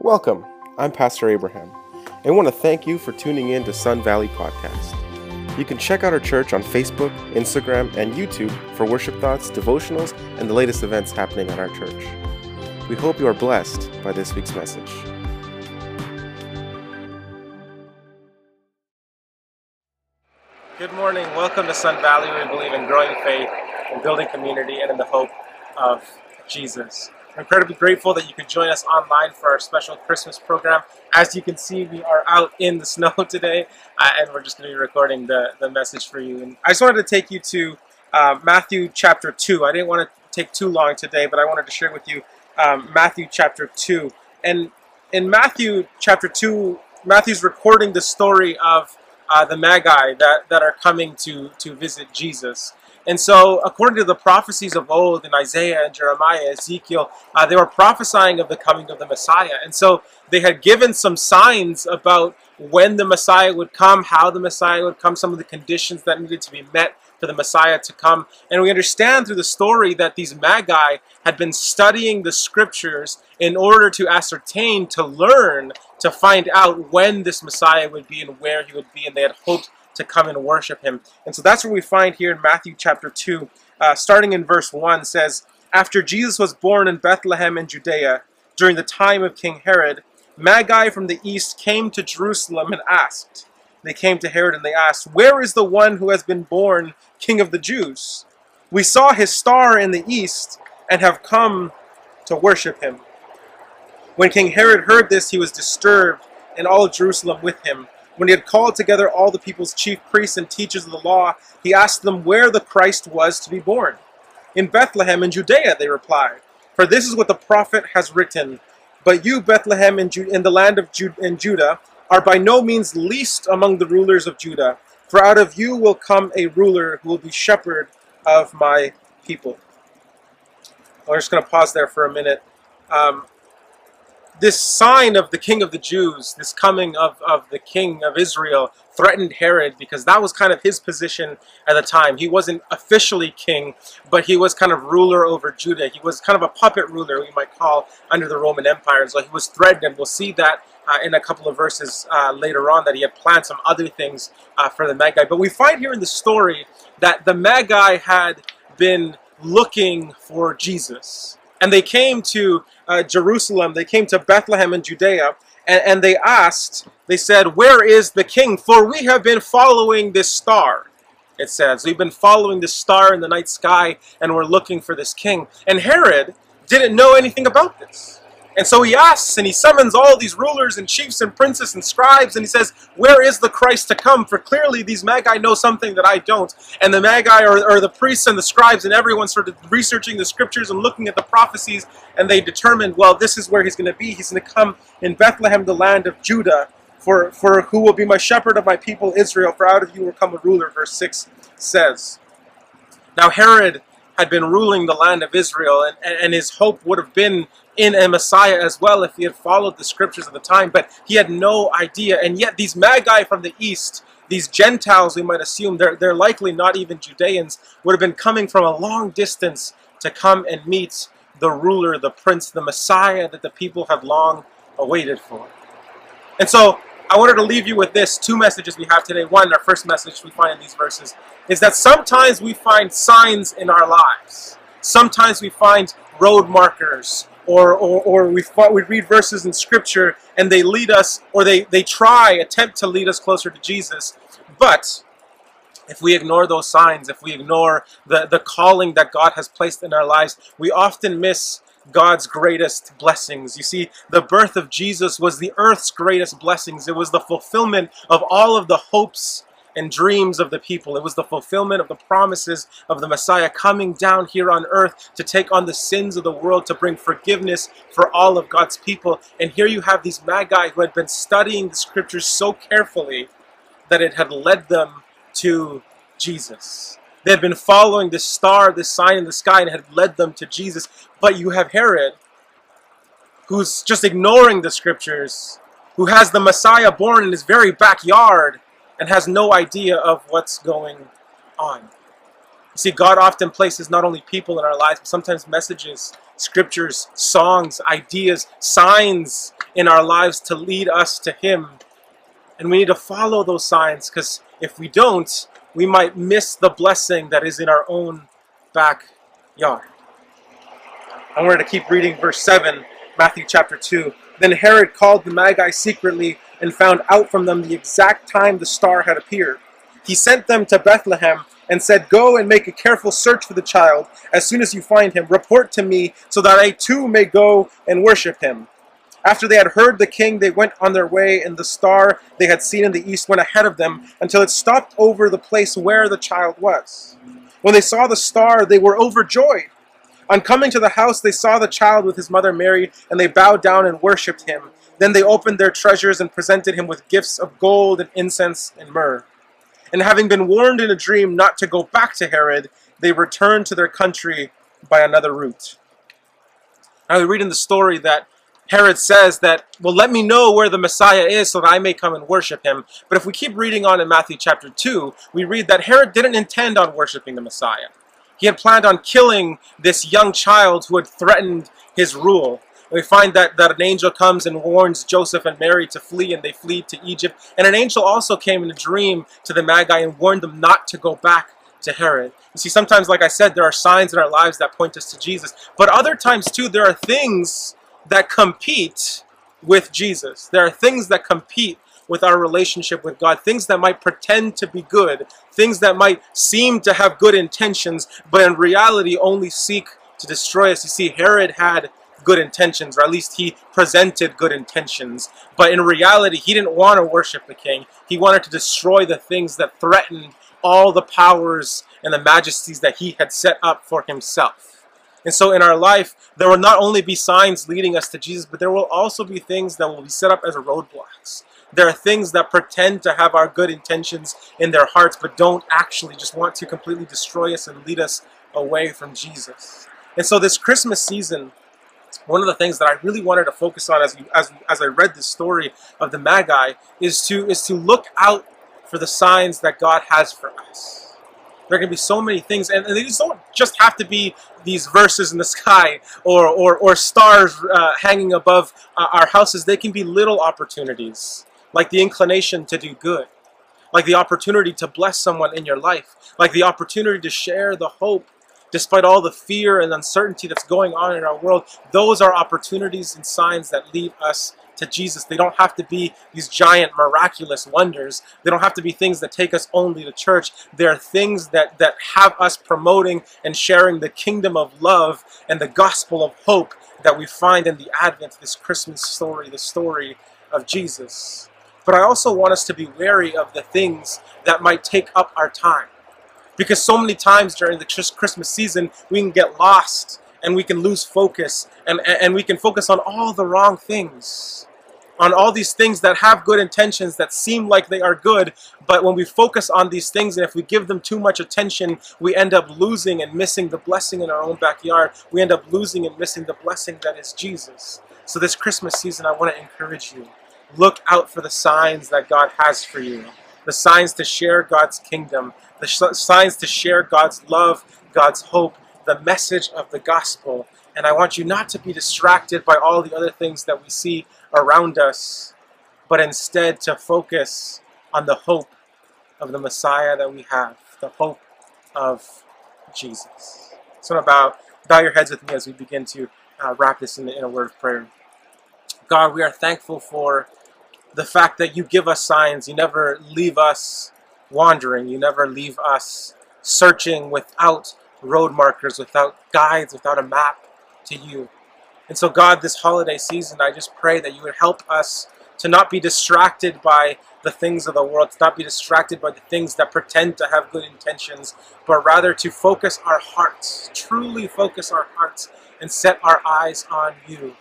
Welcome. I'm Pastor Abraham. I want to thank you for tuning in to Sun Valley Podcast. You can check out our church on Facebook, Instagram, and YouTube for worship thoughts, devotionals, and the latest events happening at our church. We hope you are blessed by this week's message. Good morning. Welcome to Sun Valley. We believe in growing faith, in building community, and in the hope of Jesus. Incredibly grateful that you could join us online for our special Christmas program. As you can see, we are out in the snow today, uh, and we're just going to be recording the, the message for you. And I just wanted to take you to uh, Matthew chapter 2. I didn't want to take too long today, but I wanted to share with you um, Matthew chapter 2. And in Matthew chapter 2, Matthew's recording the story of uh, the Magi that, that are coming to, to visit Jesus. And so, according to the prophecies of old in Isaiah and Jeremiah, Ezekiel, uh, they were prophesying of the coming of the Messiah. And so, they had given some signs about when the Messiah would come, how the Messiah would come, some of the conditions that needed to be met for the Messiah to come. And we understand through the story that these Magi had been studying the scriptures in order to ascertain, to learn, to find out when this Messiah would be and where he would be. And they had hoped to come and worship him. And so that's what we find here in Matthew chapter 2, uh, starting in verse 1 says, After Jesus was born in Bethlehem in Judea, during the time of King Herod, Magi from the east came to Jerusalem and asked, they came to Herod and they asked, Where is the one who has been born King of the Jews? We saw his star in the east and have come to worship him. When King Herod heard this, he was disturbed, and all Jerusalem with him. When he had called together all the people's chief priests and teachers of the law, he asked them where the Christ was to be born. In Bethlehem in Judea, they replied, for this is what the prophet has written. But you, Bethlehem in, Ju- in the land of Ju- in Judah, are by no means least among the rulers of Judah, for out of you will come a ruler who will be shepherd of my people. I'm just going to pause there for a minute. Um, this sign of the king of the Jews, this coming of, of the king of Israel, threatened Herod because that was kind of his position at the time. He wasn't officially king, but he was kind of ruler over Judah. He was kind of a puppet ruler, we might call, under the Roman Empire. And so he was threatened, and we'll see that uh, in a couple of verses uh, later on that he had planned some other things uh, for the Magi. But we find here in the story that the Magi had been looking for Jesus and they came to uh, Jerusalem, they came to Bethlehem in Judea, and, and they asked, they said, Where is the king? For we have been following this star. It says, We've been following this star in the night sky, and we're looking for this king. And Herod didn't know anything about this. And so he asks and he summons all these rulers and chiefs and princes and scribes and he says, Where is the Christ to come? For clearly these magi know something that I don't. And the magi or, or the priests and the scribes and everyone started researching the scriptures and looking at the prophecies and they determined, well, this is where he's going to be. He's going to come in Bethlehem, the land of Judah. For, for who will be my shepherd of my people Israel, for out of you will come a ruler, verse 6 says. Now Herod had been ruling the land of Israel, and, and his hope would have been in a Messiah as well if he had followed the scriptures of the time, but he had no idea. And yet, these Magi from the east, these Gentiles, we might assume, they're, they're likely not even Judeans, would have been coming from a long distance to come and meet the ruler, the prince, the Messiah that the people have long awaited for. And so, I wanted to leave you with this two messages we have today. One, our first message we find in these verses is that sometimes we find signs in our lives. Sometimes we find road markers or, or, or we, we read verses in scripture and they lead us or they, they try, attempt to lead us closer to Jesus. But if we ignore those signs, if we ignore the, the calling that God has placed in our lives, we often miss God's greatest blessings. You see, the birth of Jesus was the earth's greatest blessings. It was the fulfillment of all of the hopes and dreams of the people. It was the fulfillment of the promises of the Messiah coming down here on earth to take on the sins of the world, to bring forgiveness for all of God's people. And here you have these magi who had been studying the scriptures so carefully that it had led them to Jesus. They had been following this star, this sign in the sky, and had led them to Jesus. But you have Herod, who's just ignoring the scriptures, who has the Messiah born in his very backyard, and has no idea of what's going on. You see, God often places not only people in our lives, but sometimes messages, scriptures, songs, ideas, signs in our lives to lead us to Him. And we need to follow those signs because if we don't, we might miss the blessing that is in our own backyard. I wanted to keep reading verse 7, Matthew chapter 2. Then Herod called the Magi secretly and found out from them the exact time the star had appeared. He sent them to Bethlehem and said, Go and make a careful search for the child. As soon as you find him, report to me so that I too may go and worship him. After they had heard the king, they went on their way, and the star they had seen in the east went ahead of them until it stopped over the place where the child was. When they saw the star, they were overjoyed. On coming to the house, they saw the child with his mother Mary, and they bowed down and worshipped him. Then they opened their treasures and presented him with gifts of gold and incense and myrrh. And having been warned in a dream not to go back to Herod, they returned to their country by another route. Now we read in the story that Herod says that, well, let me know where the Messiah is so that I may come and worship him. But if we keep reading on in Matthew chapter 2, we read that Herod didn't intend on worshiping the Messiah. He had planned on killing this young child who had threatened his rule. We find that, that an angel comes and warns Joseph and Mary to flee, and they flee to Egypt. And an angel also came in a dream to the Magi and warned them not to go back to Herod. You see, sometimes, like I said, there are signs in our lives that point us to Jesus. But other times, too, there are things that compete with Jesus. There are things that compete with our relationship with God, things that might pretend to be good, things that might seem to have good intentions, but in reality only seek to destroy us. You see, Herod had good intentions, or at least he presented good intentions. But in reality, he didn't want to worship the king. He wanted to destroy the things that threatened all the powers and the majesties that he had set up for himself. And so in our life, there will not only be signs leading us to Jesus, but there will also be things that will be set up as roadblocks. There are things that pretend to have our good intentions in their hearts, but don't actually just want to completely destroy us and lead us away from Jesus. And so this Christmas season, one of the things that I really wanted to focus on as as as I read this story of the Magi is to is to look out for the signs that God has for us. There to be so many things, and, they just don't just have to be these verses in the sky or or, or stars uh, hanging above uh, our houses. They can be little opportunities, like the inclination to do good, like the opportunity to bless someone in your life, like the opportunity to share the hope despite all the fear and uncertainty that's going on in our world, those are opportunities and signs that lead us to Jesus. They don't have to be these giant miraculous wonders. They don't have to be things that take us only to church. They are things that, that have us promoting and sharing the kingdom of love and the gospel of hope that we find in the Advent, this Christmas story, the story of Jesus. But I also want us to be wary of the things that might take up our time. Because so many times during the Christmas season, we can get lost and we can lose focus and, and we can focus on all the wrong things. On all these things that have good intentions that seem like they are good, but when we focus on these things and if we give them too much attention, we end up losing and missing the blessing in our own backyard. We end up losing and missing the blessing that is Jesus. So, this Christmas season, I want to encourage you look out for the signs that God has for you, the signs to share God's kingdom, the signs to share God's love, God's hope, the message of the gospel. And I want you not to be distracted by all the other things that we see around us, but instead to focus on the hope of the Messiah that we have, the hope of Jesus. So about bow, your heads with me as we begin to uh, wrap this in, the, in a word of prayer. God, we are thankful for the fact that you give us signs. You never leave us wandering. You never leave us searching without road markers, without guides, without a map to you. And so, God, this holiday season, I just pray that you would help us to not be distracted by the things of the world, to not be distracted by the things that pretend to have good intentions, but rather to focus our hearts, truly focus our hearts, and set our eyes on you.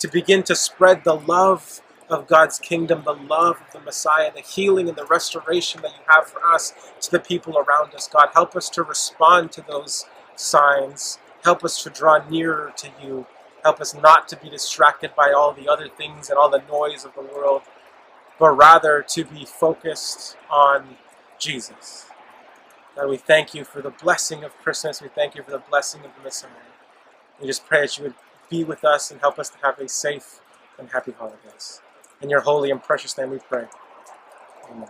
To begin to spread the love of God's kingdom, the love of the Messiah, the healing and the restoration that you have for us to the people around us. God, help us to respond to those signs. Help us to draw nearer to you. Help us not to be distracted by all the other things and all the noise of the world, but rather to be focused on Jesus. God, we thank you for the blessing of Christmas. We thank you for the blessing of the Messiah. We just pray that you would be with us and help us to have a safe and happy holidays. In your holy and precious name we pray. Amen.